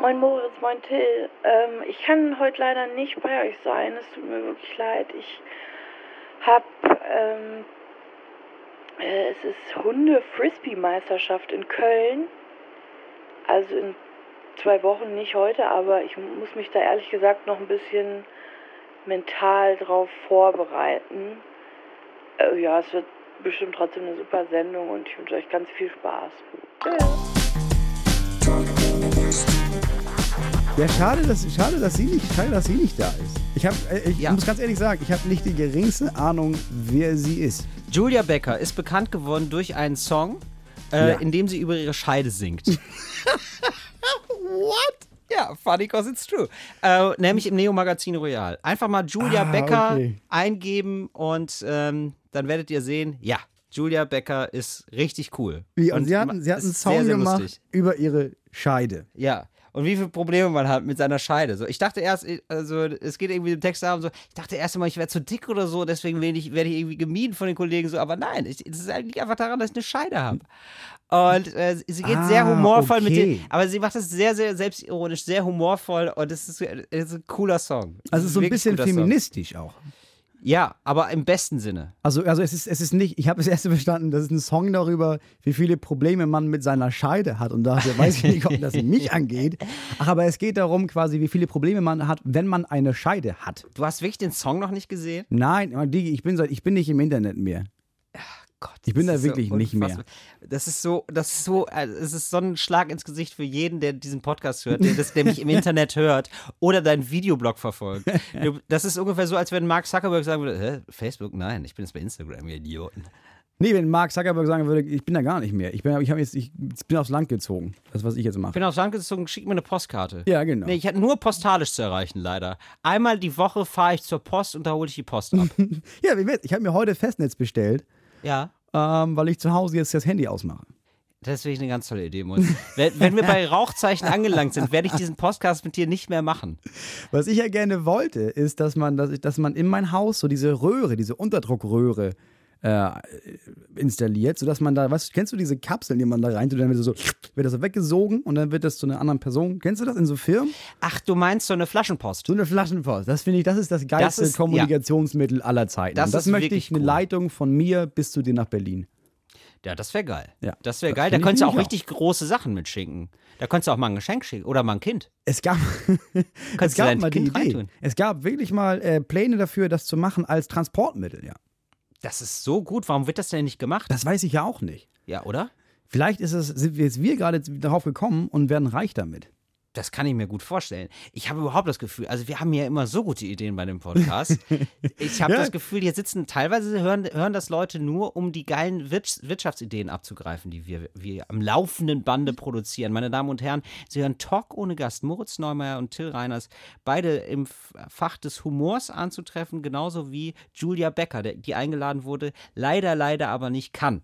Moin Moritz, moin Till. Ähm, ich kann heute leider nicht bei euch sein. Es tut mir wirklich leid. Ich hab, ähm, äh, es ist Hunde-Frisbee-Meisterschaft in Köln. Also in zwei Wochen, nicht heute, aber ich muss mich da ehrlich gesagt noch ein bisschen mental drauf vorbereiten. Äh, ja, es wird bestimmt trotzdem eine super Sendung und ich wünsche euch ganz viel Spaß. Tschüss. Ja, schade, dass, schade, dass, sie, nicht, schade, dass sie nicht da ist. Ich, hab, äh, ich Ja. muss ganz ehrlich sagen, ich habe nicht die geringste Ahnung, wer sie ist. Julia Becker ist bekannt geworden durch einen Song, äh, Ja. in dem sie über ihre Scheide singt. What? Ja, funny cause it's true. Äh, nämlich im Neo-Magazin Royal. Einfach mal Julia Ah, Becker okay. eingeben und ähm, dann werdet ihr sehen, ja, Julia Becker ist richtig cool. Wie, und, sie hatten, sie hatten einen Song sehr, sehr gemacht lustig. über ihre Scheide. Ja. Und wie viele Probleme man hat mit seiner Scheide. So, ich dachte erst, also es geht irgendwie im Text darum, so, ich dachte erst einmal, ich wäre zu dick oder so, deswegen werde ich, werde ich irgendwie gemieden von den Kollegen, so, aber nein, es ist eigentlich einfach daran, dass ich eine Scheide habe. Und äh, sie geht Ah, sehr humorvoll mit okay. dem, aber sie macht das sehr, sehr selbstironisch, sehr humorvoll und es ist, es ist ein cooler Song. Also so ein bisschen guter Song. feministisch auch. Ja, aber im besten Sinne. Also, also es, ist, es ist nicht, ich habe das erste verstanden, das ist ein Song darüber, wie viele Probleme man mit seiner Scheide hat. Und dachte, weiß ich nicht, ob das mich angeht. Ach, aber es geht darum, quasi, wie viele Probleme man hat, wenn man eine Scheide hat. Du hast wirklich den Song noch nicht gesehen? Nein, Digi, ich bin, seit- ich bin nicht im Internet mehr. Gott, Ich bin da ist wirklich nicht mehr. Das ist so, das ist so, äh, es ist so ein Schlag ins Gesicht für jeden, der diesen Podcast hört, der, das, der mich im Internet hört oder deinen Videoblog verfolgt. Das ist ungefähr so, als wenn Mark Zuckerberg sagen würde, Hä, Facebook, nein, ich bin jetzt bei Instagram, ihr Idioten. Nee, wenn Mark Zuckerberg sagen würde, ich bin da gar nicht mehr. Ich bin, ich jetzt, ich bin aufs Land gezogen. Das, was ich jetzt Ich mache. bin aufs Land gezogen, schick mir eine Postkarte. Ja, genau. Nee, ich hatte nur postalisch zu erreichen, leider. Einmal die Woche fahre ich zur Post und da hole ich die Post ab. Ja, ich habe mir heute Festnetz bestellt, ja. ähm, weil ich zu Hause jetzt das Handy ausmache. Das finde ich eine ganz tolle Idee, Mons. wenn, wenn wir bei Rauchzeichen angelangt sind, werde ich diesen Podcast mit dir nicht mehr machen. Was ich ja gerne wollte, ist, dass man, dass, ich, dass man in mein Haus so diese Röhre, diese Unterdruckröhre äh, installiert, sodass man da, weißt du, kennst du diese Kapseln, die man da rein tut, dann wird das so, wird das so weggesogen und dann wird das zu einer anderen Person. Kennst du das in so Firmen? Ach, du meinst so eine Flaschenpost? So eine Flaschenpost. Das finde ich, das ist das geilste ist- ja. Kommunikationsmittel aller Zeiten. Das Und das ist möchte ich, eine cool. Leitung von mir bis zu dir nach Berlin. Ja, das wäre geil. Ja, das wäre das geil. Da könntest du auch auch. richtig große Sachen mitschicken. Da könntest du auch mal ein Geschenk schicken oder mal ein Kind. Es gab, es gab mal die Kind Idee. reintun. Es gab wirklich mal äh, Pläne dafür, das zu machen als Transportmittel, ja. Das ist so gut. Warum wird das denn nicht gemacht? Das weiß ich ja auch nicht. ja, oder? Vielleicht ist es, sind wir jetzt wir gerade darauf gekommen und werden reich damit. Das kann ich mir gut vorstellen. Ich habe überhaupt das Gefühl, also wir haben ja immer so gute Ideen bei dem Podcast. Ich habe Ja. das Gefühl, hier sitzen teilweise hören, hören das Leute nur, um die geilen Wirts- Wirtschaftsideen abzugreifen, die wir, wir am laufenden Bande produzieren. Meine Damen und Herren, Sie hören Talk ohne Gast. Moritz Neumeier und Till Reiners, beide im Fach des Humors anzutreffen, genauso wie Julia Becker, die eingeladen wurde, leider, leider aber nicht kann.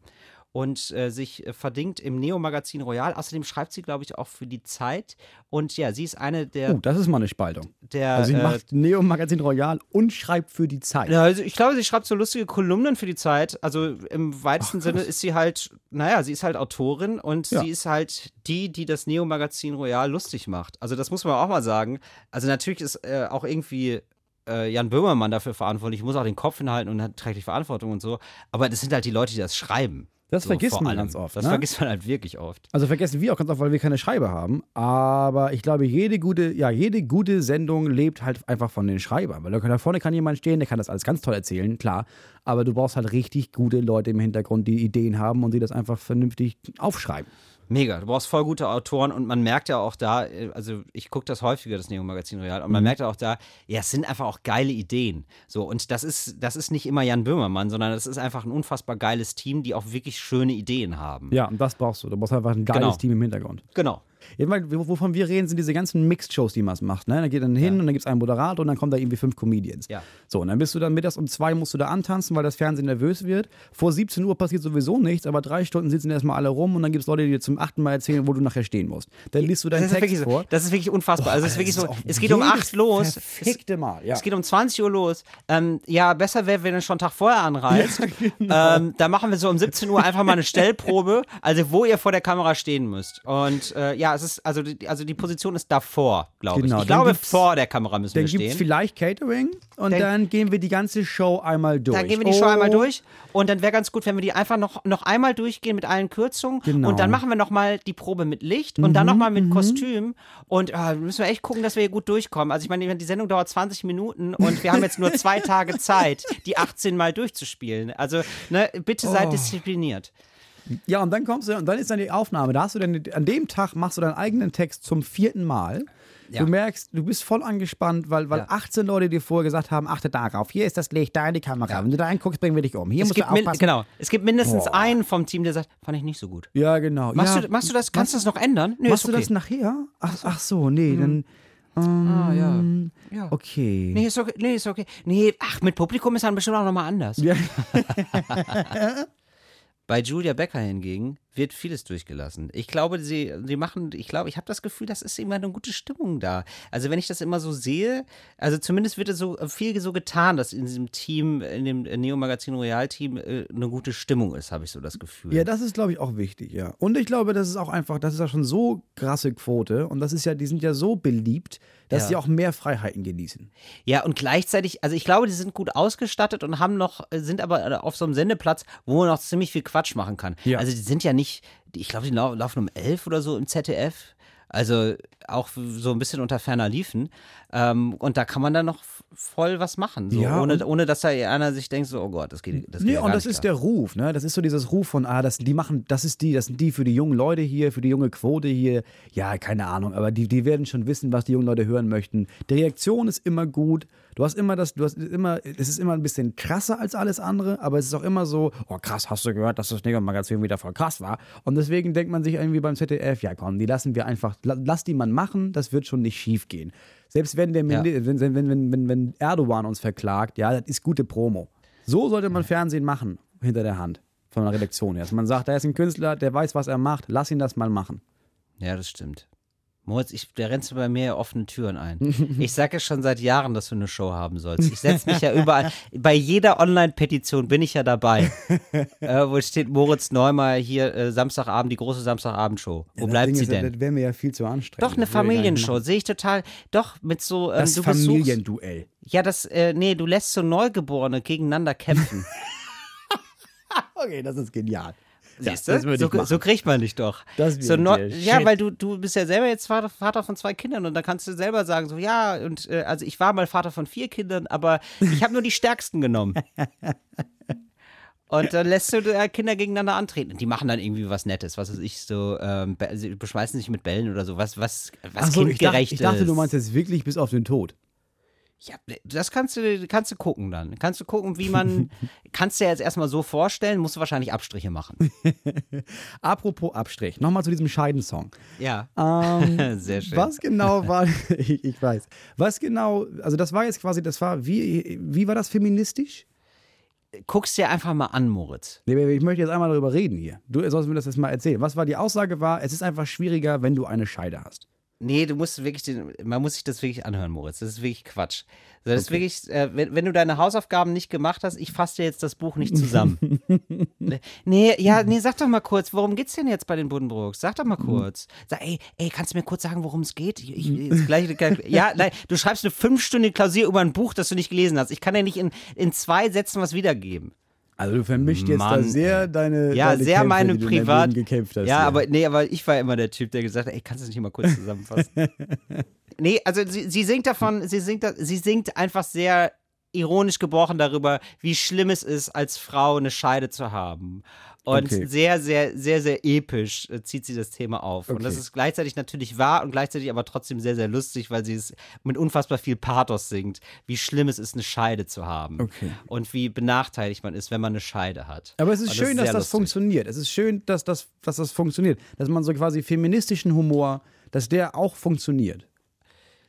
Und äh, sich äh, verdingt im Neo-Magazin Royal. Außerdem schreibt sie, glaube ich, auch für die Zeit. Und ja, sie ist eine der. Oh, das ist mal eine Spaltung. der Also sie äh, macht Neo Magazin Royal und schreibt für die Zeit. ja, also ich glaube, sie schreibt so lustige Kolumnen für die Zeit. Also im weitesten Sinne ist sie halt, naja, sie ist halt Autorin und Ja. sie ist halt die, die das Neo-Magazin Royal lustig macht. Also das muss man auch mal sagen. Also natürlich ist äh, auch irgendwie äh, Jan Böhmermann dafür verantwortlich, muss auch den Kopf hinhalten und hat, trägt die Verantwortung und so. Aber das sind halt die Leute, die das schreiben. Das So, vergisst man allem. ganz oft. Das ne? vergisst man halt wirklich oft. Also vergessen wir auch ganz oft, weil wir keine Schreiber haben. Aber ich glaube, jede gute, ja, jede gute Sendung lebt halt einfach von den Schreibern. Weil da vorne kann jemand stehen, der kann das alles ganz toll erzählen, klar. Aber du brauchst halt richtig gute Leute im Hintergrund, die Ideen haben und die das einfach vernünftig aufschreiben. Mega, du brauchst voll gute Autoren und man merkt ja auch da, äh, also ich gucke das häufiger, das Neo-Magazin Royal, und man merkt ja auch da, ja, es sind einfach auch geile Ideen. So, und das ist, das ist nicht immer Jan Böhmermann, sondern das ist einfach ein unfassbar geiles Team, die auch wirklich schöne Ideen haben. Ja, und das brauchst du. Du brauchst einfach ein geiles Genau. Team im Hintergrund. Genau. Ja, wovon wir reden, sind diese ganzen Mixed-Shows, die man macht. Ne? Da geht dann hin und dann gibt es einen Moderator und dann kommen da irgendwie fünf Comedians. Ja. So, und dann bist du dann mittags um zwei musst du da antanzen, weil das Fernsehen nervös wird. Vor 17 Uhr passiert sowieso nichts, aber drei Stunden sitzen erstmal alle rum und dann gibt es Leute, die dir zum achten Mal erzählen, wo du nachher stehen musst. Dann liest du deinen Das ist, Text wirklich so, vor. das ist wirklich unfassbar. also es ist wirklich so, es geht um acht los. verfickte Mal, ja. Es geht um 20 Uhr los. Ähm, ja, besser wäre, wenn du schon einen Tag vorher anreist. ähm, da machen wir so um 17 Uhr einfach mal eine Stellprobe, also wo ihr vor der Kamera stehen müsst. Und äh, ja, es ist, also die, also die Position ist davor, glaube Genau, ich. Ich dann glaube, vor der Kamera müssen Dann wir gibt es stehen. vielleicht Catering und Dann- dann, gehen wir die ganze Show einmal durch. Dann gehen wir die Show einmal Oh, durch und dann wäre ganz gut, wenn wir die einfach noch, noch einmal durchgehen mit allen Kürzungen Genau. und dann machen wir nochmal die Probe mit Licht und dann nochmal mit Kostüm und äh, müssen wir echt gucken, dass wir hier gut durchkommen. Also ich meine, die Sendung dauert 20 Minuten und wir haben jetzt nur zwei Tage Zeit, die 18 Mal durchzuspielen. Also ne, bitte Oh. seid diszipliniert. Ja, und dann kommst du, und dann ist dann die Aufnahme. Da hast du dann, an dem Tag machst du deinen eigenen Text zum vierten Mal. Ja. Du merkst, du bist voll angespannt, weil, weil Ja. 18 Leute dir vorher gesagt haben, achte darauf, hier ist das Licht, da in die Kamera. Wenn du da reinguckst, bringen wir dich um. Hier Es musst gibt, du aufpassen. genau, es gibt mindestens Boah. einen vom Team, der sagt, fand ich nicht so gut. Ja, genau. Machst, ja, du, machst du das, kannst du das noch ändern? Nö, machst ist du okay. das nachher? Ach, ach so, nee, dann. Ah, ja. ja. Okay. Nee, ist okay. Nee, ist okay. Nee, ach, mit Publikum ist dann bestimmt auch nochmal anders. Ja. Bei Julia Becker hingegen wird vieles durchgelassen. Ich glaube, sie, sie machen, ich glaube, ich habe das Gefühl, das ist immer eine gute Stimmung da. Also wenn ich das immer so sehe, also zumindest wird es so viel so getan, dass in diesem Team, in dem Neo Magazin Royal Team äh, eine gute Stimmung ist, habe ich so das Gefühl. Ja, das ist, glaube ich, auch wichtig, ja. Und ich glaube, das ist auch einfach, das ist ja schon so krasse Quote und das ist ja, die sind ja so beliebt, dass Ja. sie auch mehr Freiheiten genießen. Ja, und gleichzeitig, also ich glaube, die sind gut ausgestattet und haben noch, sind aber auf so einem Sendeplatz, wo man noch ziemlich viel Quatsch machen kann. Ja. Also die sind ja nicht, die- ich glaube, die lau laufen um elf oder so im ZDF. Also auch so ein bisschen unter ferner Liefen. Ähm, und da kann man dann noch voll was machen. So, Ja, und- ohne, ohne dass da einer sich denkt, so, oh Gott, das geht, das geht Nee, ja und gar das nicht ist klar. der Ruf, ne? Das ist so dieses Ruf von, ah, das, die machen, das ist die, das sind die für die jungen Leute hier, für die junge Quote hier. Ja, keine Ahnung, aber die, die werden schon wissen, was die jungen Leute hören möchten. Die Reaktion ist immer gut. Du hast immer das, du hast immer, es ist immer ein bisschen krasser als alles andere, aber es ist auch immer so, oh krass, hast du gehört, dass das Neger-Magazin wieder voll krass war? Und deswegen denkt man sich irgendwie beim ZDF, ja komm, die lassen wir einfach, la- lass die mal machen, das wird schon nicht schief gehen. Selbst wenn der Ja. Wenn, wenn, wenn, wenn, Erdogan uns verklagt, ja, das ist gute Promo. So sollte man Fernsehen machen, hinter der Hand, von der Redaktion her. Dass man sagt, da ist ein Künstler, der weiß, was er macht, lass ihn das mal machen. Ja, das stimmt. Moritz, ich, da rennst du bei mir ja offene Türen ein. Ich sage ja schon seit Jahren, dass du eine Show haben sollst. Ich setze mich ja überall. Bei jeder Online-Petition bin ich ja dabei. äh, wo steht Moritz Neumeier hier äh, Samstagabend, die große Samstagabendshow. Wo Das bleibt Ding sie ist, denn? Das wäre mir ja viel zu anstrengend. Doch, eine Familienshow. Sehe ich total. Doch, mit so. Ähm, Das Familienduell. Ja, das, äh, nee, du lässt so Neugeborene gegeneinander kämpfen. Okay, das ist genial. Siehst Ja, du? so, so kriegt man dich doch. Das so der Ja, weil du, du bist ja selber jetzt Vater, Vater von zwei Kindern und da kannst du selber sagen, so ja, und äh, also ich war mal Vater von vier Kindern, aber ich habe nur die stärksten genommen. Und dann lässt du äh, Kinder gegeneinander antreten. Und die machen dann irgendwie was Nettes, was weiß ich, so, ähm, sie beschmeißen sich mit Bällen oder so, was, was, was Ach so, ich, dachte, kindgerecht ich dachte, du meinst jetzt wirklich bis auf den Tod. Ja, das kannst du, kannst du gucken dann. Kannst du gucken, wie man, kannst du dir jetzt erstmal so vorstellen, musst du wahrscheinlich Abstriche machen. Apropos Abstrich, nochmal zu diesem Scheidensong. Ja. Ähm, Sehr schön. Was genau war, ich, ich weiß, was genau, also das war jetzt quasi, das war, wie, wie war das feministisch? Guck's dir einfach mal an, Moritz. Nee, ich möchte jetzt einmal darüber reden hier. Du sollst mir das jetzt mal erzählen. Was war die Aussage war, es ist einfach schwieriger, wenn du eine Scheide hast. Nee, du musst wirklich, den, man muss sich das wirklich anhören, Moritz. Das ist wirklich Quatsch. Das ist wirklich, äh, wenn, wenn du deine Hausaufgaben nicht gemacht hast, ich fasse dir jetzt das Buch nicht zusammen. Nee, nee, ja, nee, sag doch mal kurz, worum geht's denn jetzt bei den Buddenbrooks? Sag doch mal kurz. Sag, ey, ey, kannst du mir kurz sagen, worum es geht? Ich, ich, gleich, ja, nein, du schreibst eine fünfstündige Klausur über ein Buch, das du nicht gelesen hast. Ich kann ja nicht in, in zwei Sätzen was wiedergeben. Also du vermischt jetzt da Mann, sehr deine Ja, deine sehr Kämpfe, meine die Privat. Gekämpft hast. ja, hier. aber nee, aber ich war immer der Typ, der gesagt hat, ey, kannst du das nicht mal kurz zusammenfassen? nee, also sie, sie singt davon, sie singt, da- sie singt einfach sehr ironisch gebrochen darüber, wie schlimm es ist, als Frau eine Scheide zu haben. Und Okay. sehr, sehr, sehr, sehr episch äh, zieht sie das Thema auf. Und das Okay. ist gleichzeitig natürlich wahr und gleichzeitig aber trotzdem sehr, sehr lustig, weil sie es mit unfassbar viel Pathos singt, wie schlimm es ist, eine Scheide zu haben. Okay. Und wie benachteiligt man ist, wenn man eine Scheide hat. Aber es ist Und schön, dass sehr das lustig. funktioniert. Es ist schön, dass das, dass das funktioniert. Dass man so quasi feministischen Humor, dass der auch funktioniert.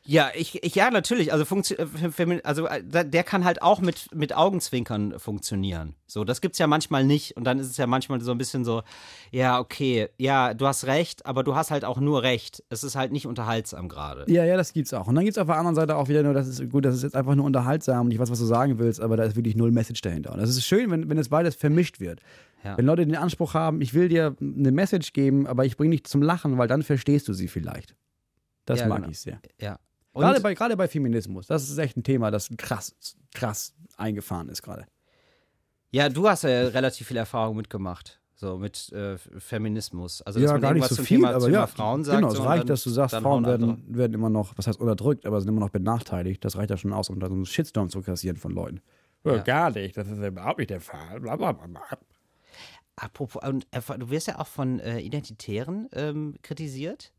Ja, ich, ich ja natürlich. Also, äh, also äh, der kann halt auch mit, mit Augenzwinkern funktionieren. So, das gibt's ja manchmal nicht. Und dann ist es ja manchmal so ein bisschen so, ja, okay, ja, du hast recht, aber du hast halt auch nur recht. Es ist halt nicht unterhaltsam gerade. Ja, ja, das gibt's auch. Und dann gibt's auf der anderen Seite auch wieder nur, das ist gut, das ist jetzt einfach nur unterhaltsam und ich weiß, was du sagen willst, aber da ist wirklich null Message dahinter. Und das ist schön, wenn, wenn das beides vermischt wird. Ja. Wenn Leute den Anspruch haben, ich will dir eine Message geben, aber ich bringe dich zum Lachen, weil dann verstehst du sie vielleicht. Das Ja, mag genau. ich sehr. Ja. Und, Gerade bei, gerade bei Feminismus. Das ist echt ein Thema, das krass, krass eingefahren ist gerade. ja, du hast ja relativ viel Erfahrung mitgemacht. So mit äh, Feminismus. Also, dass ja, man gar nicht so viel, Thema, aber zum ja, Thema Frauen sagt. genau, so, es und reicht, dann- dass du sagst, Frauen werden, werden immer noch, was heißt unterdrückt, aber sind immer noch benachteiligt. Das reicht ja schon aus, um da so einen Shitstorm zu kassieren von Leuten. Ja. Gar nicht, das ist überhaupt nicht der Fall. Blablabla. Apropos, und, äh, du wirst ja auch von äh, Identitären ähm, kritisiert.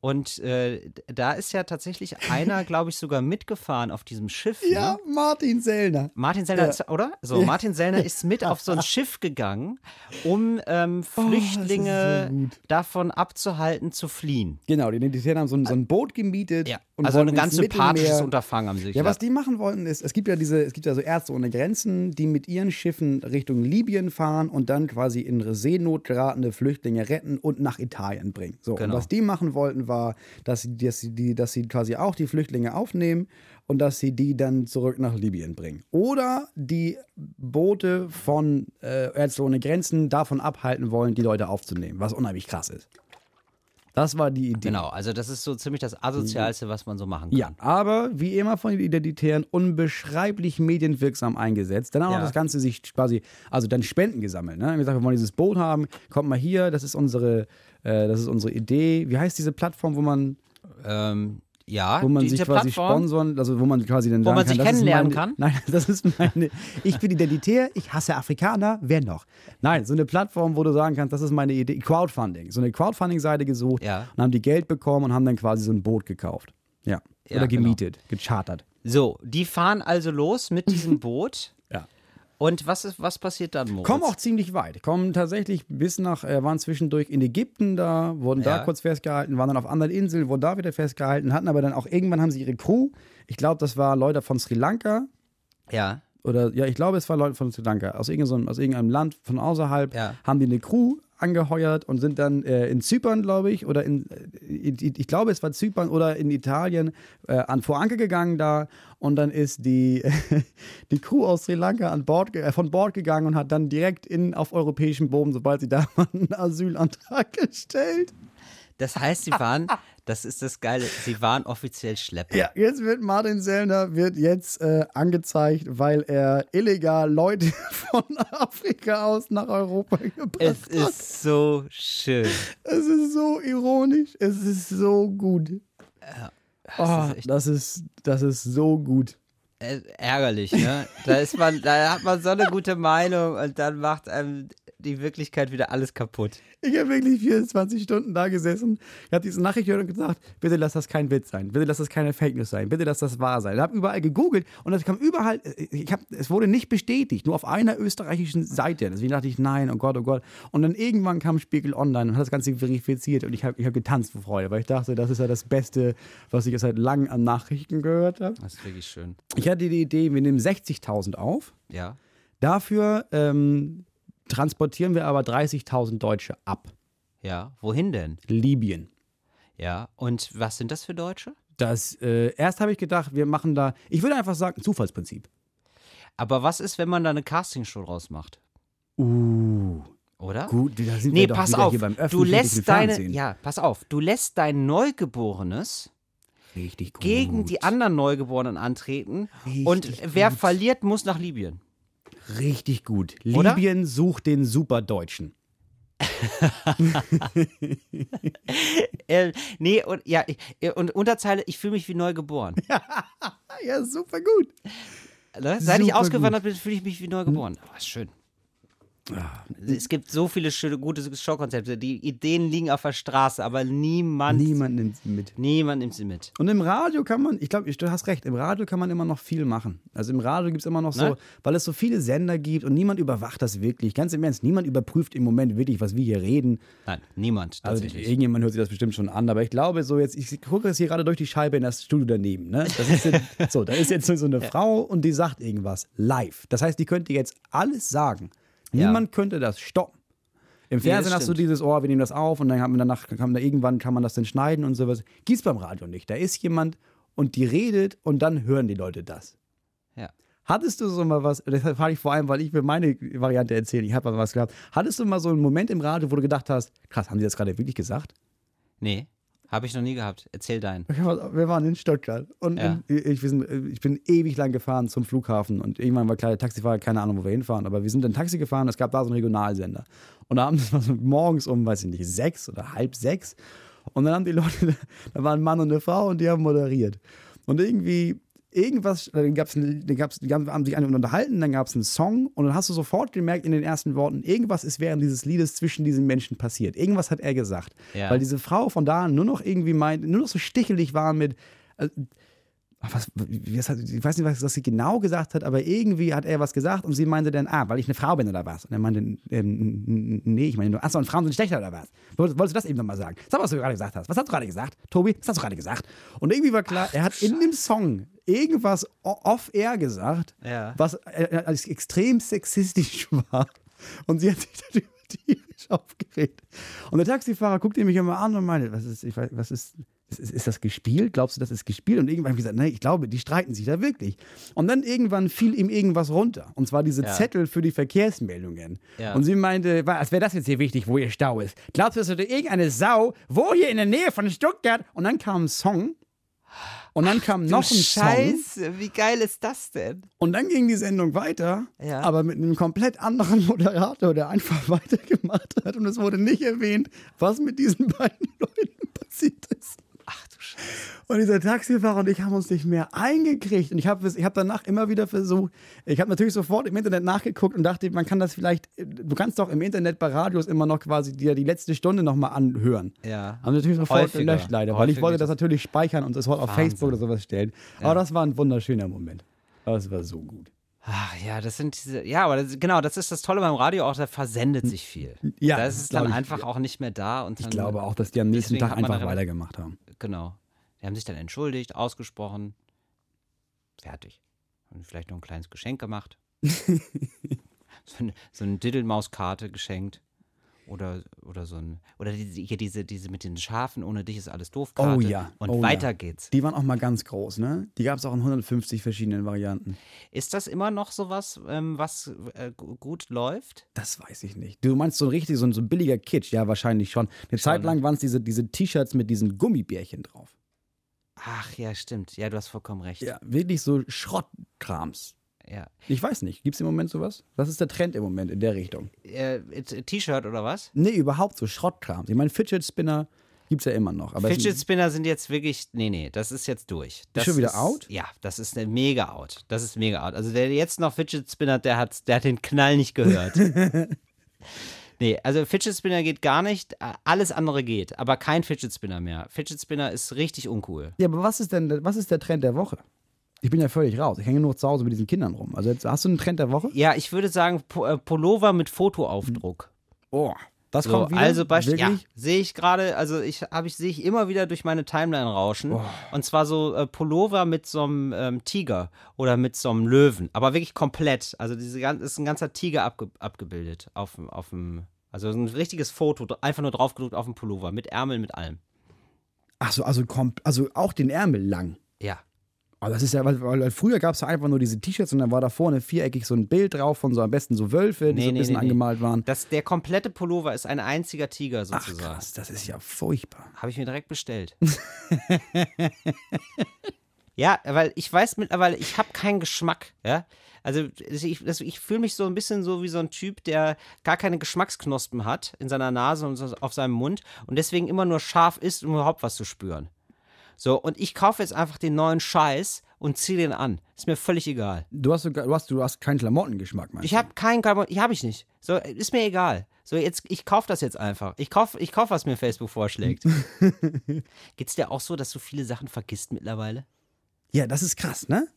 Und äh, da ist ja tatsächlich einer, glaube ich, sogar mitgefahren auf diesem Schiff. Ja, Ne? Martin Sellner. Martin Sellner, Ja. ist, oder? So, Ja. Martin Sellner ist mit auf so ein Schiff gegangen, um ähm, Flüchtlinge Oh, so davon abzuhalten, zu fliehen. Genau, die Identitären haben so ein, so ein Boot gemietet. und also ein ganz sympathisches Unterfangen haben sie sich Ja, was die machen wollten, ist, es gibt ja diese, es gibt ja so Ärzte ohne Grenzen, die mit ihren Schiffen Richtung Libyen fahren und dann quasi in Seenot geratene Flüchtlinge retten und nach Italien bringen. So, Genau. und was die machen wollten, war, dass sie, dass, sie die, dass sie quasi auch die Flüchtlinge aufnehmen und dass sie die dann zurück nach Libyen bringen. Oder die Boote von äh, Ärzte ohne Grenzen davon abhalten wollen, die Leute aufzunehmen, was unheimlich krass ist. Das war die Idee. Genau, also das ist so ziemlich das Asozialste, was man so machen kann. Ja, aber wie immer von den Identitären unbeschreiblich medienwirksam eingesetzt. Dann auch noch Ja. das Ganze sich quasi, also dann Spenden gesammelt. Ne? Wir haben gesagt, wir wollen dieses Boot haben, kommt mal hier, das ist unsere, äh, das ist unsere Idee. Wie heißt diese Plattform, wo man, Ähm, ja, wo man sich quasi Plattform, sponsern, also wo man quasi dann Wo man kann, sich ist kennenlernen meine, kann? Nein, das ist meine, ich bin identitär, ich hasse Afrikaner, wer noch? Nein, so eine Plattform, wo du sagen kannst, das ist meine Idee, Crowdfunding. So eine Crowdfunding-Seite gesucht Ja. und haben die Geld bekommen und haben dann quasi so ein Boot gekauft. Ja. Ja, Oder genau. gemietet, gechartert. So, die fahren also los mit diesem Boot. Und was, ist, was passiert dann, Moritz? Kommen auch ziemlich weit. Kommen tatsächlich bis nach, äh, waren zwischendurch in Ägypten da, wurden da Ja. kurz festgehalten, waren dann auf anderen Inseln, wurden da wieder festgehalten, hatten aber dann auch irgendwann haben sie ihre Crew. Ich glaube, das war Leute von Sri Lanka. Ja, Oder ja, ich glaube, es war Leute von Sri Lanka, aus irgendeinem, aus irgendeinem Land von außerhalb, Ja. haben die eine Crew angeheuert und sind dann äh, in Zypern, glaube ich, oder in, äh, in, ich glaube, es war Zypern oder in Italien äh, an vor Anker gegangen da und dann ist die, die Crew aus Sri Lanka an Bord, äh, von Bord gegangen und hat dann direkt in, auf europäischem Boden, sobald sie da waren, einen Asylantrag gestellt. das heißt, sie waren, das ist das Geile, sie waren offiziell Schlepper. Ja, jetzt wird Martin Sellner wird jetzt äh, angezeigt, weil er illegal Leute von Afrika aus nach Europa gebracht Es hat. ist so schön. Es ist so ironisch, es ist so gut. Oh, ist echt- das ist, das ist so gut. Äh, ärgerlich, ne? Da ist man, da hat man so eine gute Meinung und dann macht einem die Wirklichkeit wieder alles kaputt. Ich habe wirklich 24 Stunden da gesessen. Ich habe diese Nachricht gehört und gesagt, bitte lass das kein Witz sein. Bitte lass das keine Fake News sein. Bitte lass das wahr sein. Ich habe überall gegoogelt und es kam überall, ich hab, es wurde nicht bestätigt, nur auf einer österreichischen Seite. Deswegen dachte ich, nein, oh Gott, oh Gott. Und dann irgendwann kam Spiegel Online und hat das Ganze verifiziert und ich habe ich hab getanzt vor Freude, weil ich dachte, das ist ja das Beste, was ich jetzt seit langem an Nachrichten gehört habe. Das ist wirklich schön. Ich hatte die Idee, wir nehmen 60.000 auf. Ja. Dafür ähm, transportieren wir aber 30.000 Deutsche ab. Ja. Wohin denn? Libyen. Ja. Und was sind das für Deutsche? Das, äh, erst habe ich gedacht, wir machen da, ich würde einfach sagen, Zufallsprinzip. Aber was ist, wenn man da eine Castingshow draus macht? Uh, Oder? gut, da sind Nee, wir doch pass auf. hier beim Du lässt deine, Fernsehen. ja, pass auf. Du lässt dein Neugeborenes gegen die anderen Neugeborenen antreten Richtig und wer gut. verliert, muss nach Libyen. Richtig gut. Oder? Libyen sucht den Superdeutschen. Äh, nee, und ja, ich- und Unterzeile, ich fühle mich wie neu geboren. Ja, super gut. Ne? Seit ich Super ausgewandert bin, fühle ich mich wie neu geboren. Oh, ist schön. Ah. Es gibt so viele schöne, gute Showkonzepte. Die Ideen liegen auf der Straße, aber niemand, Niemand nimmt sie mit. niemand nimmt sie mit. Und im Radio kann man, ich glaube, du hast recht, im Radio kann man immer noch viel machen. Also im Radio gibt es immer noch so, Ne? weil es so viele Sender gibt und niemand überwacht das wirklich. Ganz im Ernst, niemand überprüft im Moment wirklich, was wir hier reden. Nein, niemand Also irgendjemand hört sich das bestimmt schon an, aber ich glaube so jetzt, ich gucke jetzt hier gerade durch die Scheibe in das Studio daneben. Ne? Das ist jetzt, so, da ist jetzt so eine Frau und die sagt irgendwas live. Das heißt, die könnte jetzt alles sagen. Ja. Niemand könnte das stoppen. Im Fernsehen hast du dieses, oh, wir nehmen das auf und dann haben wir danach, kann man da irgendwann kann man das dann schneiden und sowas. Gibt's beim Radio nicht. Da ist jemand und die redet und dann hören die Leute das. ja. Hattest du so mal was, das frage ich vor allem, weil ich mir meine Variante erzähle, ich habe mal was gehabt. Hattest du mal so einen Moment im Radio, wo du gedacht hast, krass, haben die das gerade wirklich gesagt? Nee, habe ich noch nie gehabt. Erzähl deinen. Wir waren in Stuttgart und Ja. ich, wir sind, ich bin ewig lang gefahren zum Flughafen und irgendwann war klar, der Taxifahrer, keine Ahnung, wo wir hinfahren, aber wir sind dann Taxi gefahren, es gab da so einen Regionalsender. Und abends war so morgens um, weiß ich nicht, sechs oder halb sechs und dann haben die Leute, da war ein Mann und eine Frau und die haben moderiert. Und irgendwie, irgendwas, dann gab's, dann gab's, die haben sich alle unterhalten, dann gab es einen Song und dann hast du sofort gemerkt in den ersten Worten, irgendwas ist während dieses Liedes zwischen diesen Menschen passiert. Irgendwas hat er gesagt. Ja. Weil diese Frau von da an nur noch irgendwie meint, nur noch so stichelig war mit. Äh, ach, was, was ich weiß nicht, was, sie genau gesagt hat, aber irgendwie hat er was gesagt und sie meinte dann, ah, weil ich eine Frau bin oder was? Und er meinte, ähm, nee, ich meine nur, achso, und Frauen sind schlechter oder was? Wolltest, du das eben nochmal sagen? Sag mal, was du gerade gesagt hast. Was hast du gerade gesagt? Tobi, was hast du gerade gesagt? Und irgendwie war klar, er hat in dem Song irgendwas off-air gesagt, Ja. was äh, als extrem sexistisch war. Und sie hat sich darüber tierisch aufgeregt. Und der Taxifahrer guckte mich immer an und meinte, was ist, ich weiß, was ist, ist, ist, das gespielt? Glaubst du, das ist gespielt? Und irgendwann habe ich gesagt, nein, ich glaube, die streiten sich da wirklich. Und dann irgendwann fiel ihm irgendwas runter. Und zwar diese Ja. Zettel für die Verkehrsmeldungen. Ja. Und sie meinte, was wäre das jetzt hier wichtig, wo hier Stau ist? Glaubst du, das ist irgendeine Sau? Wo hier in der Nähe von Stuttgart? Und dann kam ein Song. Und dann kam noch ein Song. Scheiße, wie geil ist das denn? Und dann ging die Sendung weiter, Ja. aber mit einem komplett anderen Moderator, der einfach weitergemacht hat. Und es wurde nicht erwähnt, was mit diesen beiden Leuten passiert ist. Und dieser Taxifahrer und ich haben uns nicht mehr eingekriegt. Und ich habe ich hab danach immer wieder versucht, ich habe natürlich sofort im Internet nachgeguckt und dachte, man kann das vielleicht, du kannst doch im Internet bei Radios immer noch quasi dir die letzte Stunde nochmal anhören. Ja. Haben natürlich sofort Häufiger. gelöscht leider, weil ich wollte das natürlich speichern und sofort auf Wahnsinn. Facebook oder sowas stellen. Aber das war ein wunderschöner Moment. Das war so gut. Ach ja, das sind diese, ja, aber das, genau, das ist das Tolle beim Radio auch, da versendet sich viel. Ja, da das ist es dann glaub ich. einfach auch nicht mehr da und Ich glaube auch, dass die am nächsten Tag einfach weitergemacht haben. Genau. Die haben sich dann entschuldigt, ausgesprochen, fertig. Und vielleicht noch ein kleines Geschenk gemacht. so, eine, so eine Diddelmauskarte geschenkt. Oder, oder so ein, oder diese, hier diese, diese mit den Schafen, ohne dich ist alles doof Karte. Oh ja, Und oh weiter ja. geht's. Die waren auch mal ganz groß, ne? Die gab es auch in 150 verschiedenen Varianten. Ist das immer noch sowas, ähm, was äh, gu- gut läuft? Das weiß ich nicht. Du meinst so ein richtig, so ein, so ein billiger Kitsch? Ja, wahrscheinlich schon. Eine Zeit lang waren es diese, diese T-Shirts mit diesen Gummibärchen drauf. Ach ja, stimmt. Ja, du hast vollkommen recht. Ja, wirklich so Schrottkrams. Ja. Ich weiß nicht. Gibt es im Moment sowas? Was ist der Trend im Moment in der Richtung? Äh, T- T-Shirt oder was? Nee, überhaupt so Schrottkrams. Ich meine, Fidget Spinner gibt es ja immer noch. Fidget Spinner sind jetzt wirklich, nee, nee, das ist jetzt durch. Das schon wieder ist, out? Ja, das ist eine mega out. Das ist mega out. Also wer jetzt noch Fidget Spinner, der hat, der hat den Knall nicht gehört. nee, also Fidget Spinner geht gar nicht, äh, alles andere geht, aber kein Fidget Spinner mehr. Fidget Spinner ist richtig uncool. Ja, aber was ist denn, was ist der Trend der Woche? Ich bin ja völlig raus. Ich hänge nur zu Hause mit diesen Kindern rum. Also jetzt, hast du einen Trend der Woche? Ja, ich würde sagen Po- äh, Pullover mit Fotoaufdruck. Oh, das So, kommt wieder. also Beispiel, ja, sehe ich gerade, also ich habe ich sehe ich immer wieder durch meine Timeline rauschen Oh. und zwar so äh, Pullover mit so einem ähm, Tiger oder mit so einem Löwen, aber wirklich komplett. Also diese gan- ist ein ganzer Tiger abge abgebildet auf auf dem also ein richtiges Foto, einfach nur draufgedruckt auf dem Pullover mit Ärmeln mit allem. Ach so, also, kommt, also auch den Ärmel lang. Aber das ist ja, weil, weil früher gab es ja einfach nur diese T-Shirts und dann war da vorne viereckig so ein Bild drauf von so am besten so Wölfe, die Nee, so ein nee, bisschen nee, angemalt waren. Das der komplette Pullover ist ein einziger Tiger Ach sozusagen. krass, das ist ja furchtbar. Habe ich mir direkt bestellt. ja, weil ich weiß mittlerweile, ich habe keinen Geschmack. Ja? Also ich, also ich fühle mich so ein bisschen so wie so ein Typ, der gar keine Geschmacksknospen hat in seiner Nase und auf seinem Mund und deswegen immer nur scharf isst, um überhaupt was zu spüren. So, und ich kaufe jetzt einfach den neuen Scheiß und ziehe den an. Ist mir völlig egal. Du hast, du hast, du hast keinen Klamottengeschmack, meinst Ich habe keinen Carbon, ich habe ich nicht. So, ist mir egal. So, jetzt, ich kaufe das jetzt einfach. Ich kaufe, ich kauf, was mir Facebook vorschlägt. Geht's dir auch so, dass du viele Sachen vergisst mittlerweile? du? Ja, das ist krass, ne?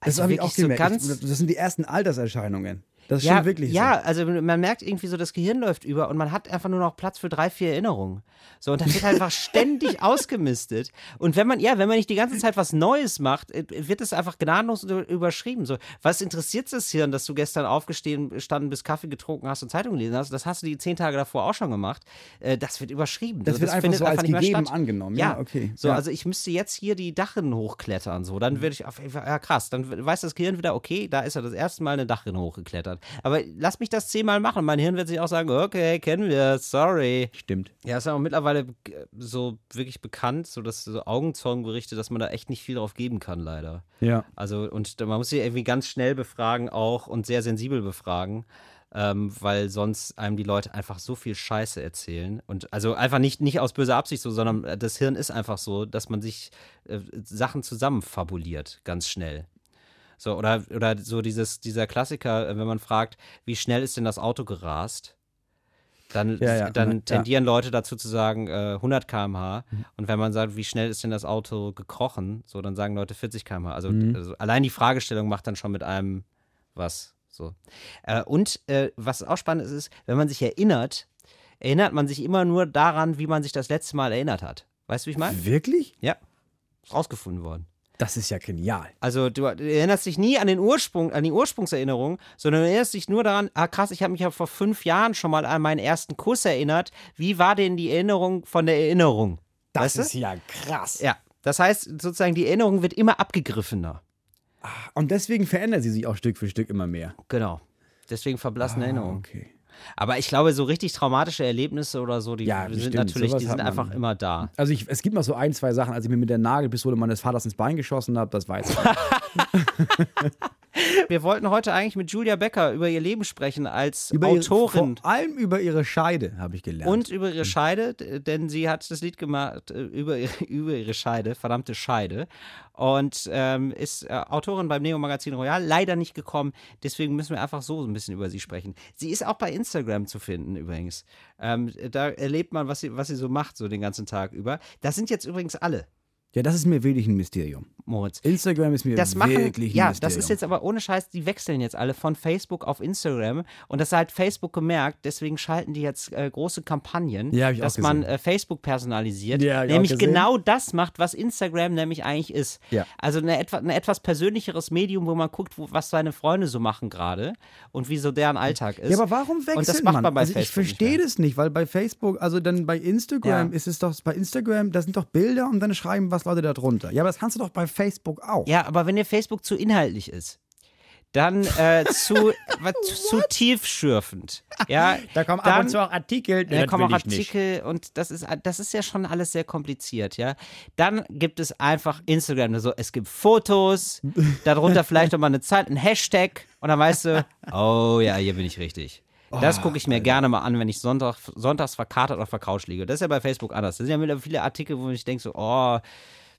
Das Also habe ich auch so gemerkt. Ich- das sind die ersten Alterserscheinungen. Das ja, stimmt wirklich Ja, also man merkt irgendwie so, das Gehirn läuft über und man hat einfach nur noch Platz für drei, vier Erinnerungen. So, und dann wird halt einfach ständig ausgemistet. Und wenn man, ja, wenn man nicht die ganze Zeit was Neues macht, äh, wird es einfach gnadenlos über- überschrieben. So, was interessiert das Hirn, dass du gestern aufgestanden bist, Kaffee getrunken hast und Zeitung gelesen hast? Das hast du die zehn Tage davor auch schon gemacht. Äh, Das wird überschrieben. Das So, wird einfach findet so als mehr gegeben angenommen. Ja, Ja, okay. So, Ja. also ich müsste jetzt hier die Dachrinnen hochklettern. So, dann würde ich auf ja krass, dann weiß das Gehirn wieder, okay, da ist er das erste Mal eine Dachrinne hochgeklettert. Aber lass mich das zehnmal machen. Mein Hirn wird sich auch sagen, okay, kennen wir, sorry. Stimmt. Ja, ist ja auch mittlerweile äh, so wirklich bekannt, so dass so Augenzeugenberichte, dass man da echt nicht viel drauf geben kann, leider. Ja. Also, und man muss sie irgendwie ganz schnell befragen auch und sehr sensibel befragen, ähm, weil sonst einem die Leute einfach so viel Scheiße erzählen. Und also einfach nicht, nicht aus böser Absicht so, sondern äh, das Hirn ist einfach so, dass man sich äh, Sachen zusammenfabuliert, ganz schnell. So, oder, oder so dieses, dieser Klassiker, äh, wenn man fragt, wie schnell ist denn das Auto gerast? Dann, Ja, ja, dann tendieren Leute dazu zu sagen äh, 100 km/h. Und wenn man sagt, wie schnell ist denn das Auto gekrochen, so dann sagen Leute 40 km/h. Also, also allein die Fragestellung macht dann schon mit einem was. So. Äh, und äh, was auch spannend ist, ist, wenn man sich erinnert, erinnert man sich immer nur daran, wie man sich das letzte Mal erinnert hat. Weißt du, wie ich meine? Wirklich? Ja. Ist rausgefunden worden. Das ist ja genial. Also du erinnerst dich nie an den Ursprung, an die Ursprungserinnerung, sondern du erinnerst dich nur daran, ah krass, ich habe mich ja vor fünf Jahren schon mal an meinen ersten Kuss erinnert. Wie war denn die Erinnerung von der Erinnerung? Das Weißt du? ist ja krass. Ja. Das heißt, sozusagen, die Erinnerung wird immer abgegriffener. Und deswegen verändert sie sich auch Stück für Stück immer mehr. Genau. Deswegen verblassen Erinnerungen. Okay. Aber ich glaube, so richtig traumatische Erlebnisse oder so, die Ja, sind bestimmt. natürlich, Sowas die sind einfach immer da. Also ich, es gibt noch so ein, zwei Sachen, als ich mir mit der Nagelpistole meines Vaters ins Bein geschossen habe, das weiß ich. Wir wollten heute eigentlich mit Julia Becker über ihr Leben sprechen als Über ihre, Autorin. vor allem über ihre Scheide habe ich gelernt. Und über ihre Scheide, d- denn sie hat das Lied gemacht äh, über, ihre- über ihre Scheide, verdammte Scheide. Und ähm, ist äh, Autorin beim Neo-Magazin Royal, leider nicht gekommen. Deswegen müssen wir einfach so ein bisschen über sie sprechen. Sie ist auch bei Instagram zu finden übrigens. Ähm, da erlebt man, was sie, was sie so macht, so den ganzen Tag über. Das sind jetzt übrigens alle, ja, das ist mir wirklich ein Mysterium. Moritz. Instagram ist mir Das machen, wirklich ein ja, Mysterium. das ist jetzt aber ohne Scheiß, die wechseln jetzt alle von Facebook auf Instagram und das hat Facebook gemerkt, deswegen schalten die jetzt äh, große Kampagnen, Ja, ich dass man äh, Facebook personalisiert, Ja, ich nämlich genau das macht, was Instagram nämlich eigentlich ist. Ja. Also eine etwa, ein etwas persönlicheres Medium, wo man guckt, wo, was seine Freunde so machen gerade und wie so deren Alltag ist. Ja, aber warum wechselt Und das macht man? man bei also ich Facebook nicht verstehe das nicht, weil bei Facebook, also dann bei Instagram Ja. ist es doch, bei Instagram, da sind doch Bilder und dann schreiben was Leute da drunter. Ja, aber das kannst du doch bei Facebook auch. Ja, aber wenn dir Facebook zu inhaltlich ist, dann äh, zu, was, zu tiefschürfend. Ja, Da kommen dann, ab und zu auch Artikel. Da das kommen auch ich nicht. Artikel und das ist, das ist ja schon alles sehr kompliziert, ja. Dann gibt es einfach Instagram, also es gibt Fotos, darunter vielleicht nochmal eine Zeit, ein Hashtag und dann weißt du, oh ja, hier bin ich richtig. Das gucke ich mir gerne mal an, wenn ich Sonntag, sonntags verkatert auf der Couch liege. Das ist ja bei Facebook anders. Das sind ja wieder viele Artikel, wo ich denke so, oh,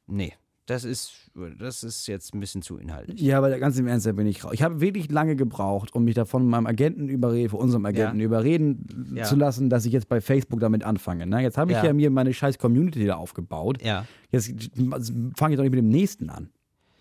nee, das ist, das ist jetzt ein bisschen zu inhaltlich. Ja, aber ganz im Ernst, da bin ich raus. Ich habe wirklich lange gebraucht, um mich davon meinem Agenten überreden, von unserem Agenten Ja. überreden Ja. zu lassen, dass ich jetzt bei Facebook damit anfange. Ne? Jetzt habe ich Ja. ja. mir meine scheiß Community da aufgebaut. Jetzt fange ich doch nicht mit dem nächsten an.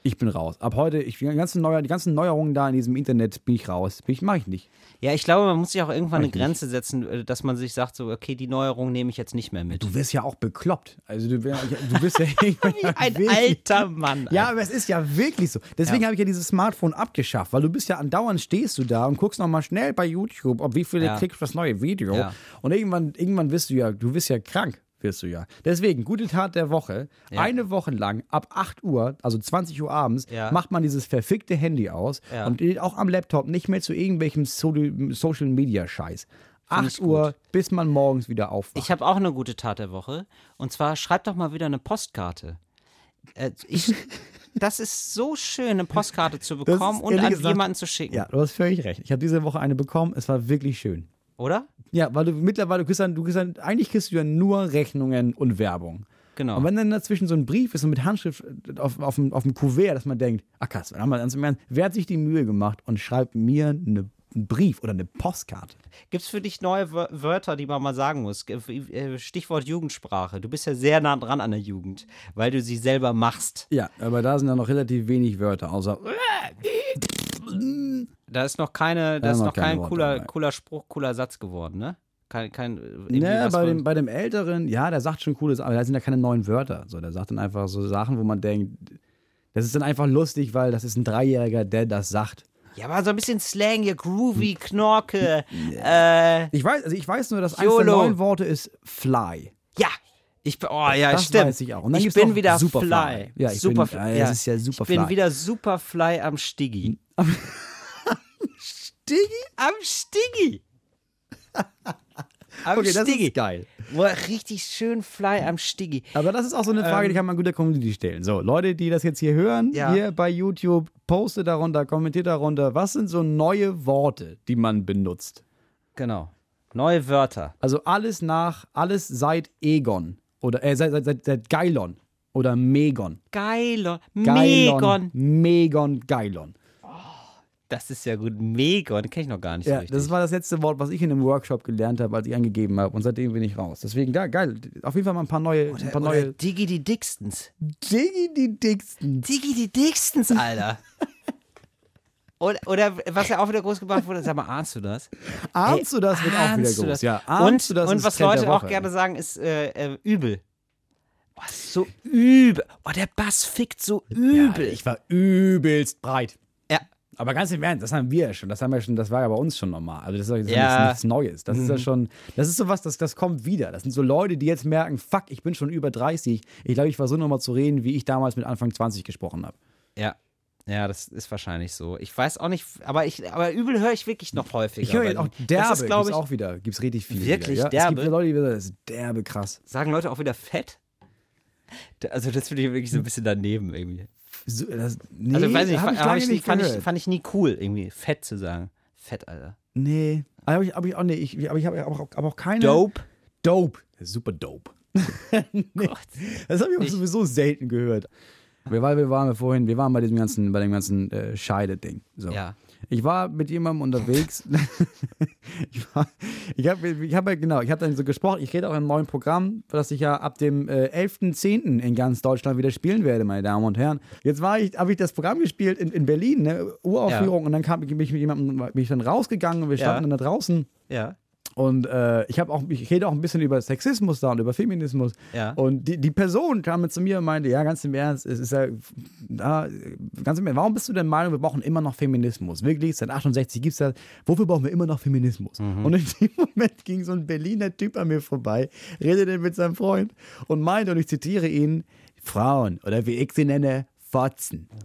Ich bin raus. Ab heute, ich, die, ganzen Neuer, die ganzen Neuerungen da in diesem Internet bin ich raus. Bin ich, mache ich nicht. Ja, ich glaube, man muss sich auch irgendwann eine Weiß nicht. Grenze setzen, äh, dass man sich sagt, so, okay, die Neuerung nehme ich jetzt nicht mehr mit. Du wirst ja auch bekloppt. Also du, wär- du bist ja ja Ein wirklich- alter Mann. Ja, aber es ist ja wirklich so. Deswegen habe ich ja dieses Smartphone abgeschafft, weil du bist ja andauernd stehst du da und guckst nochmal schnell bei YouTube, ob wie viele Ja. Klicks auf das neue Video. Ja. Und irgendwann, irgendwann wirst du ja, du wirst ja krank, wirst du ja. Deswegen, gute Tat der Woche. Ja. Eine Woche lang ab 8 Uhr, also 20 Uhr abends, Ja. macht man dieses verfickte Handy aus Ja. und geht auch am Laptop nicht mehr zu irgendwelchem so Social Media Scheiß. 8 ich Uhr, bis man morgens wieder aufwacht. Ich habe auch eine gute Tat der Woche. Und zwar schreib doch mal wieder eine Postkarte. Äh, ich, das ist so schön, eine Postkarte zu bekommen ist und an gesagt- jemanden zu schicken. ja, du hast völlig recht. Ich habe diese Woche eine bekommen. Es war wirklich schön. Oder? Ja, weil du mittlerweile, du kriegst dann, du kriegst dann, eigentlich kriegst du ja nur Rechnungen und Werbung. Genau. Und wenn dann dazwischen so ein Brief ist und mit Handschrift auf, auf, dem, auf dem Kuvert, dass man denkt, ach krass, dann haben wir ganz im Ernst, wer hat sich die Mühe gemacht und schreibt mir eine, einen Brief oder eine Postkarte? Gibt es für dich neue Wör- Wörter, die man mal sagen muss? Äh, Stichwort Jugendsprache. Du bist ja sehr nah dran an der Jugend, weil du sie selber machst. Ja, aber da sind dann noch relativ wenig Wörter, außer Da ist noch keine, da ist noch kein Worte cooler, dabei. cooler Spruch, cooler Satz geworden, ne? Kein, kein Ne, was bei dem, bei dem Älteren, ja, der sagt schon cooles, aber da sind ja keine neuen Wörter. So, der sagt dann einfach so Sachen, wo man denkt, das ist dann einfach lustig, weil das ist ein Dreijähriger, der das sagt. Ja, aber so ein bisschen Slang hier, groovy, Knorke, äh, Ich weiß, also ich weiß nur, dass eines der neuen Worte ist Fly. ja. Ich, bin- oh ja, Das stimmt. weiß ich auch. Ich bin wieder Superfly. fly. Ja, ich super, bin- ja, das ist ja Superfly. Ich bin wieder Superfly am Stiggi. Diggi? Am Stiggi. Am Okay, das Stiggi. ist geil. Boah, richtig schön Fly am Stiggi. Aber das ist auch so eine Frage, die kann man gut der Community stellen. So, Leute, die das jetzt hier hören, Ja. hier bei YouTube, postet darunter, kommentiert darunter, was sind so neue Worte, die man benutzt? Genau. Neue Wörter. Also alles nach, alles seit Egon oder äh, seit, seit, seit, Geilon oder Megon. Geilon. Megon. Megon, Geilon. Das ist ja gut. Megon. Kenn ich noch gar nicht Ja, so richtig. das war das letzte Wort, was ich in einem Workshop gelernt habe, als ich angegeben habe. Und seitdem bin ich raus. Deswegen, geil, geil. Auf jeden Fall mal ein paar neue. ein paar Oder neue Diggi die Dixtons. Diggi, die dicksten. Diggi die Dixtons, Alter. oder, oder was ja auch wieder groß gemacht wurde, sag mal, ahnst du das? Ahnst du das? Wird auch wieder Ahnst groß. das? Ja, und ahnst du das? und ist was Trend Leute auch gerne sagen, ist äh, äh, übel. Ist so übel. Oh, der Bass fickt so Ja, übel. ich war übelst breit. Ja. Aber ganz im Ernst, das haben wir ja schon. Das haben wir schon, das war ja bei uns schon normal. Also das ist ja das ist Ja. Mhm. nichts Neues. Das ist ja schon, das ist sowas, das, das kommt wieder. Das sind so Leute, die jetzt merken, fuck, ich bin schon über 30. Ich glaube, ich versuche nochmal zu reden, wie ich damals mit Anfang 20 gesprochen habe. Ja. Ja, das ist wahrscheinlich so. Ich weiß auch nicht, aber ich, aber übel höre ich wirklich noch häufiger. Ich höre jetzt auch derbe, Das ist, gibt's ich, auch wieder. Gibt es richtig viel. Wirklich? wieder, ja? Es Derbe? gibt Leute, die wieder, das ist derbe krass. sagen Leute auch wieder fett. Also das finde ich wirklich so ein bisschen daneben irgendwie. So, das, nee, Also weiß nicht, hab ich ich, nicht fand, ich, fand ich nie cool, irgendwie fett zu sagen. Fett, Alter. Nee. Aber ich, aber ich auch, nee, ich, aber ich habe auch, aber auch keine. Dope. Dope. Super dope. nee, das habe ich auch Nicht. sowieso selten gehört. Wir, weil wir waren vorhin, wir waren bei diesem ganzen, bei dem ganzen äh, Scheide-Ding. So. Ja. Ich war mit jemandem unterwegs. ich war, ich habe, ich hab, ja- genau, ich habe dann so gesprochen. Ich rede auch in einem neuen Programm, das ich ja ab dem äh, 11.10. in ganz Deutschland wieder spielen werde, meine Damen und Herren. Jetzt war ich, habe ich das Programm gespielt in, in Berlin, ne, Uraufführung, und dann kam, bin ich mit jemandem, bin ich dann rausgegangen und wir Ja. standen dann da draußen. Ja. Und äh, ich habe auch, ich rede auch ein bisschen über Sexismus da und über Feminismus. Ja. Und die, die Person kam mit zu mir und meinte, ja, ganz im Ernst, es ist ja, da, ganz im Ernst, warum bist du der Meinung, wir brauchen immer noch Feminismus? Wirklich, seit 68 gibt es das, wofür brauchen wir immer noch Feminismus? Und in dem Moment ging so ein Berliner Typ an mir vorbei, redete mit seinem Freund und meinte, und ich zitiere ihn, Frauen, oder wie ich sie nenne, Fotzen.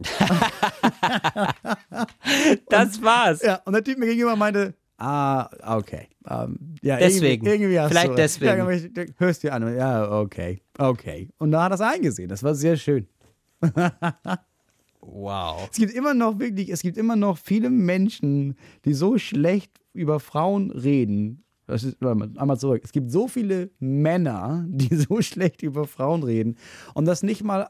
Das war's. Ja, und der Typ mir gegenüber meinte, ah, okay. Ähm, ja, Deswegen. Irgendwie, irgendwie Vielleicht du, deswegen. Ja, hörst dir an. Ja, okay, okay. Und da hat er es eingesehen. Das war sehr schön. Wow. Es gibt immer noch wirklich, es gibt immer noch viele Menschen, die so schlecht über Frauen reden. Das ist, einmal zurück. Es gibt so viele Männer, die so schlecht über Frauen reden und das nicht mal,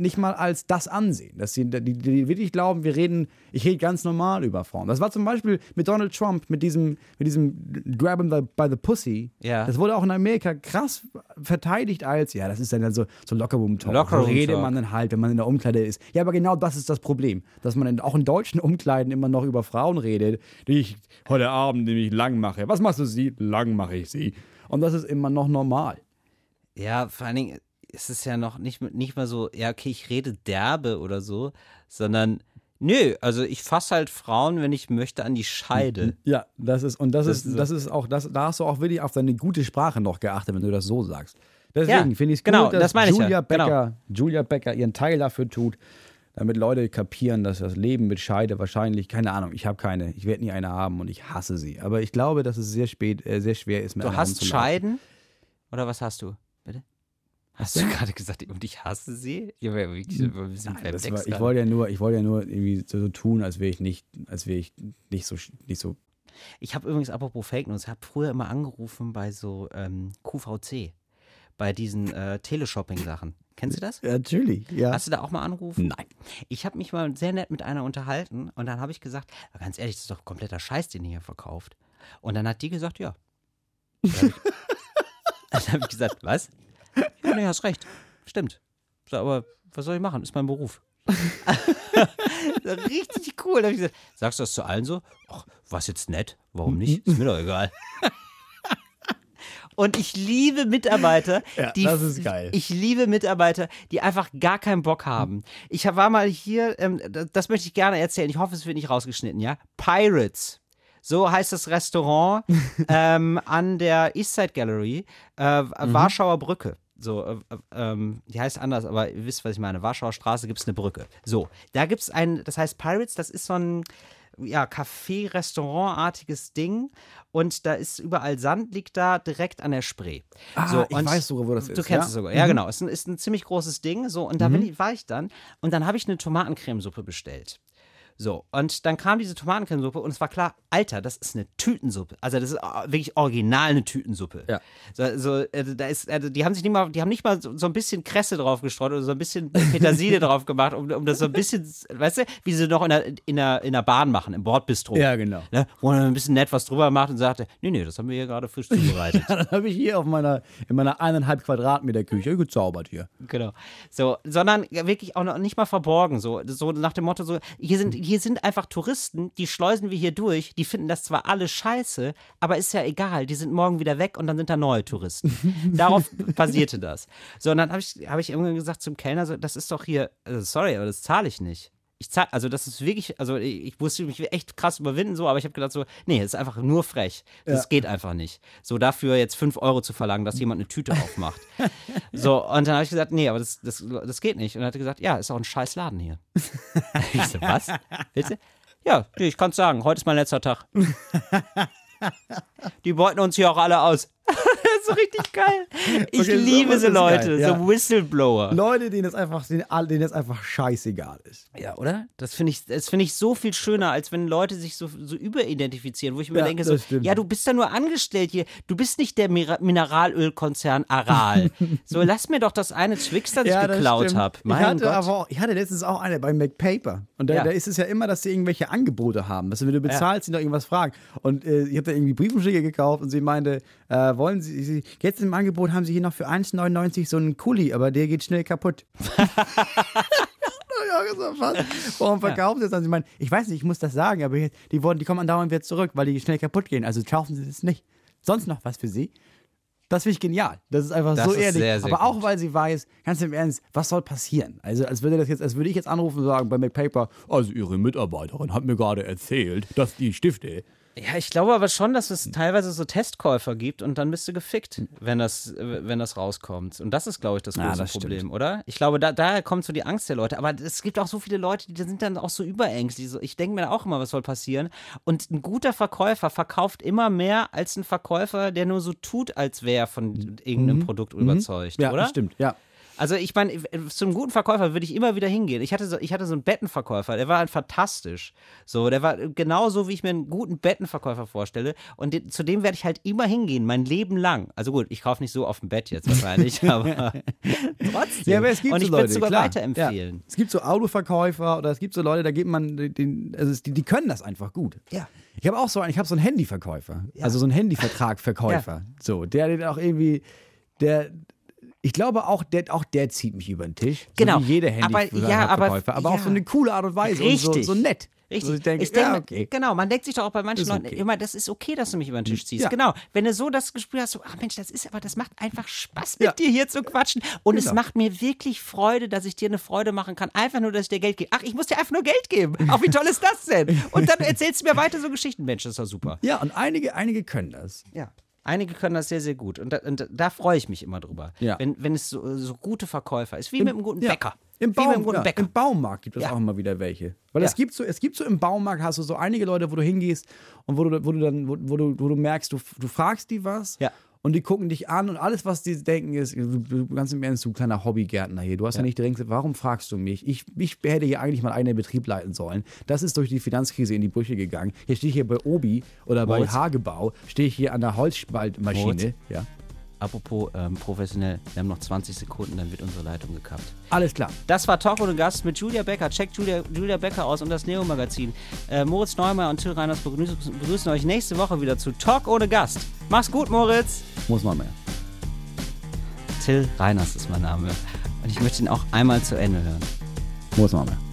nicht mal als das ansehen. Dass sie, die, die wirklich glauben, wir reden, ich rede ganz normal über Frauen. Das war zum Beispiel mit Donald Trump, mit diesem, mit diesem Grab him the, by the Pussy. Ja. Das wurde auch in Amerika krass verteidigt als, ja, das ist dann so, so Lockerroom-Talk. Lockerroom so redet Talk. man dann halt, wenn man in der Umkleide ist. Ja, aber genau das ist das Problem, dass man in, auch in deutschen Umkleiden immer noch über Frauen redet, die ich heute Abend nämlich lang mache. Was machst du sie? Lang mache ich sie. Und das ist immer noch normal. Ja, vor allen Dingen ist es ja noch nicht, nicht mal so, ja, okay, ich rede derbe oder so, sondern, nö, also ich fasse halt Frauen, wenn ich möchte, an die Scheide. Ja, das ist, und das, Das ist, ist so. das ist auch, das, da hast du auch wirklich auf deine gute Sprache noch geachtet, wenn du das so sagst. Deswegen Ja, finde ich es genau, gut, dass das ich ja, Julia, genau. Becker, Julia Becker ihren Teil dafür tut, damit Leute kapieren, dass das Leben mit Scheide wahrscheinlich, keine Ahnung, ich habe keine, ich werde nie eine haben und ich hasse sie. Aber ich glaube, dass es sehr spät, äh, sehr schwer ist, mit Du hast. Scheiden? Oder was hast du? Hast du gerade gesagt, und ich hasse sie? Ja, ein bisschen Nein, das war, ich wollte ja nur, ich wollte ja nur irgendwie so, so tun, als wäre ich nicht, als wäre ich nicht so, nicht so. Ich habe übrigens, apropos Fake News, habe früher immer angerufen bei so ähm, QVC, bei diesen äh, Teleshopping-Sachen. Kennst du das? Ja, natürlich, ja. Hast du da auch mal angerufen? Nein. Ich habe mich mal sehr nett mit einer unterhalten und dann habe ich gesagt, "Aber ganz ehrlich, das ist doch kompletter Scheiß, den ihr hier verkauft. Und dann hat die gesagt, ja. Dann habe ich, hab ich gesagt, was? Ja, nee, hast recht. Stimmt. Aber was soll ich machen? Ist mein Beruf. Richtig cool. Da hab ich gesagt, sagst du das zu allen so? Ach, was jetzt nett? Warum nicht? Ist mir doch egal. Und ich liebe Mitarbeiter, Ja, die das ist geil. Ich liebe Mitarbeiter, die einfach gar keinen Bock haben. Ich war mal hier, ähm, das, das möchte ich gerne erzählen. Ich hoffe, es wird nicht rausgeschnitten, ja? Pirates. So heißt das Restaurant ähm, an der Eastside Gallery, äh, Warschauer Brücke. So, äh, äh, ähm, die heißt anders, aber ihr wisst, was ich meine. Warschauer Straße gibt es eine Brücke. So, da gibt es ein, das heißt Pirates, das ist so ein ja, Café-Restaurant-artiges Ding und da ist überall Sand, liegt da direkt an der Spree. Ah, so, ich weiß sogar, wo das du ist, kennst ja? Mhm. es sogar. Ja, genau. Es ist ein, ist ein ziemlich großes Ding. So, und da bin ich, war ich dann und dann habe ich eine Tomatencremesuppe bestellt. So, und dann kam diese Tomatencremesuppe und es war klar, Alter, das ist eine Tütensuppe. Also das ist äh, wirklich original eine Tütensuppe. Ja. So, so äh, da ist, also die haben sich nicht mal, die haben nicht mal so, so ein bisschen Kresse drauf gestreut oder so ein bisschen Petersilie drauf gemacht, um, um das so ein bisschen, weißt du, wie sie noch in der, in der, in der Bahn machen, im Bordbistro. Ja, genau. Ne, wo man ein bisschen nett was drüber macht und sagte, nee, nee, das haben wir hier gerade frisch zubereitet. Dann habe ich hier auf meiner, in meiner eineinhalb Quadratmeter Küche gezaubert hier. Genau. So, sondern wirklich auch noch nicht mal verborgen. So, so nach dem Motto: so, hier sind, hier sind einfach Touristen, die schleusen wir hier durch, die finden das zwar alle scheiße, aber ist ja egal, die sind morgen wieder weg und dann sind da neue Touristen. Darauf basierte das. So, und dann habe ich, hab ich irgendwann gesagt zum Kellner: so, das ist doch hier, also sorry, aber das zahle ich nicht. Ich zahl, also das ist wirklich, also ich, musste mich echt krass überwinden, so, aber ich habe gedacht so, nee, das ist einfach nur frech. Das Ja. geht einfach nicht. So dafür jetzt fünf Euro zu verlangen, dass jemand eine Tüte aufmacht. so, und dann habe ich gesagt, nee, aber das, das, das geht nicht. Und er hat gesagt, ja, ist auch ein scheiß Laden hier. ich so, was? Willst du? Ja, nee, ich kann sagen, heute ist mein letzter Tag. Die beuten uns hier auch alle aus. So richtig geil. Ich Okay, liebe so Leute, geil, ja. so Whistleblower. Leute, denen es einfach, denen, es einfach scheißegal ist. Ja, oder? Das finde ich, das finde ich so viel schöner, als wenn Leute sich so, so überidentifizieren, wo ich mir Ja, denke, so, ja, du bist da nur angestellt hier, du bist nicht der Mineralölkonzern Aral. so, lass mir doch das eine Twix, das ich geklaut habe. Ich hatte Gott. aber auch, ich hatte letztens auch eine bei McPaper. Und da, Ja. da ist es ja immer, dass sie irgendwelche Angebote haben. Dass wenn du bezahlst, sie noch irgendwas fragen. Und äh, ich habe da irgendwie Briefumschläge gekauft und sie meinte, äh, wollen Sie, sie, jetzt im Angebot haben sie hier noch für 1,99 so einen Kuli, aber der geht schnell kaputt. Warum verkaufen sie das? dann? Sie meinen, ich weiß nicht, ich muss das sagen, aber jetzt- die, wollen, die kommen andauernd wieder zurück, weil die schnell kaputt gehen. Also kaufen sie das nicht. Sonst noch was für sie? Das finde ich genial. Das ist einfach Das so ist ehrlich. sehr, sehr aber auch gut. weil sie weiß, ganz im Ernst, was soll passieren? Also als würde das jetzt, als würde ich jetzt anrufen und sagen bei McPaper, also ihre Mitarbeiterin hat mir gerade erzählt, dass die Stifte. Ja, ich glaube aber schon, dass es teilweise so Testkäufer gibt und dann bist du gefickt, wenn das, wenn das rauskommt. Und das ist, glaube ich, das Ja, große das stimmt. Problem, oder? Ich glaube, da, daher kommt so die Angst der Leute. Aber es gibt auch so viele Leute, die sind dann auch so überängstlich. Ich denke mir auch immer, was soll passieren. Und ein guter Verkäufer verkauft immer mehr als ein Verkäufer, der nur so tut, als wäre er von irgendeinem Produkt überzeugt, Mhm. Ja, oder? das stimmt, ja. Also ich meine, zum guten Verkäufer würde ich immer wieder hingehen. Ich hatte so, ich hatte so einen Bettenverkäufer, der war halt fantastisch. So, der war genauso, wie ich mir einen guten Bettenverkäufer vorstelle. Und den, zu dem werde ich halt immer hingehen, mein Leben lang. Also gut, ich kaufe nicht so auf dem Bett jetzt wahrscheinlich, aber trotzdem. Ja, aber es gibt Und so ich würde Leute, es sogar klar. weiterempfehlen. Ja. Es gibt so Autoverkäufer oder es gibt so Leute, da gibt man den, also die, die können das einfach gut. Ja. Ich habe auch so einen, ich habe so einen Handyverkäufer, also so einen Handyvertragverkäufer. So, der den auch irgendwie, der, ich glaube auch, der, auch der zieht mich über den Tisch. Genau. So wie jeder Aber- ja, aber- aber, auch ja. so eine coole Art und Weise und Richtig. so, so nett. Richtig. So, ich denke, Ich denke, ja, okay. Genau, man denkt sich doch auch bei manchen Leuten okay. immer, das ist okay, dass du mich über den Tisch ziehst. Ja. Genau. Wenn du so das Gespür hast, so, ach Mensch, das ist aber, das macht einfach Spaß mit Ja. dir hier zu quatschen. Und es Genau. macht mir wirklich Freude, dass ich dir eine Freude machen kann. Einfach nur, dass ich dir Geld gebe. Ach, ich muss dir einfach nur Geld geben. Ach, wie toll ist das denn? Und dann erzählst du mir weiter so Geschichten. Mensch, das ist doch super. Ja, und einige, einige können das. Ja. Einige können das sehr, sehr gut. Und da, und da freue ich mich immer drüber. Ja. Wenn, wenn es so, so gute Verkäufer ist. Wie mit einem guten ja, Bäcker. Im, Baum, ja. Im Baumarkt gibt es Ja. auch immer wieder welche. Weil Ja. es gibt so, es gibt so im Baumarkt hast du so einige Leute, wo du hingehst und wo du, wo du dann, wo, wo du, wo du merkst, du, du fragst die was Ja. Und die gucken dich an und alles, was die denken, ist, du, ganz im Ernst, du kleiner Hobbygärtner hier. Du hast ja, nicht direkt warum fragst du mich? Ich, ich hätte hier eigentlich mal einen Betrieb leiten sollen. Das ist durch die Finanzkrise in die Brüche gegangen. Hier stehe ich hier bei Obi oder bei Moritz? Hagebau, stehe ich hier an der Holzspaltmaschine. Moritz? Ja. Apropos ähm, professionell, wir haben noch 20 Sekunden, dann wird unsere Leitung gekappt. Alles klar. Das war Talk ohne Gast mit Julia Becker. Checkt Julia, Julia Becker aus und das Neo-Magazin. Äh, Moritz Neumeier und Till Reiners begrüßen, begrüßen euch nächste Woche wieder zu Talk ohne Gast. Mach's gut, Moritz. Muss man mehr. Till Reiners ist mein Name. Und ich möchte ihn auch einmal zu Ende hören. Moritz Neumeier.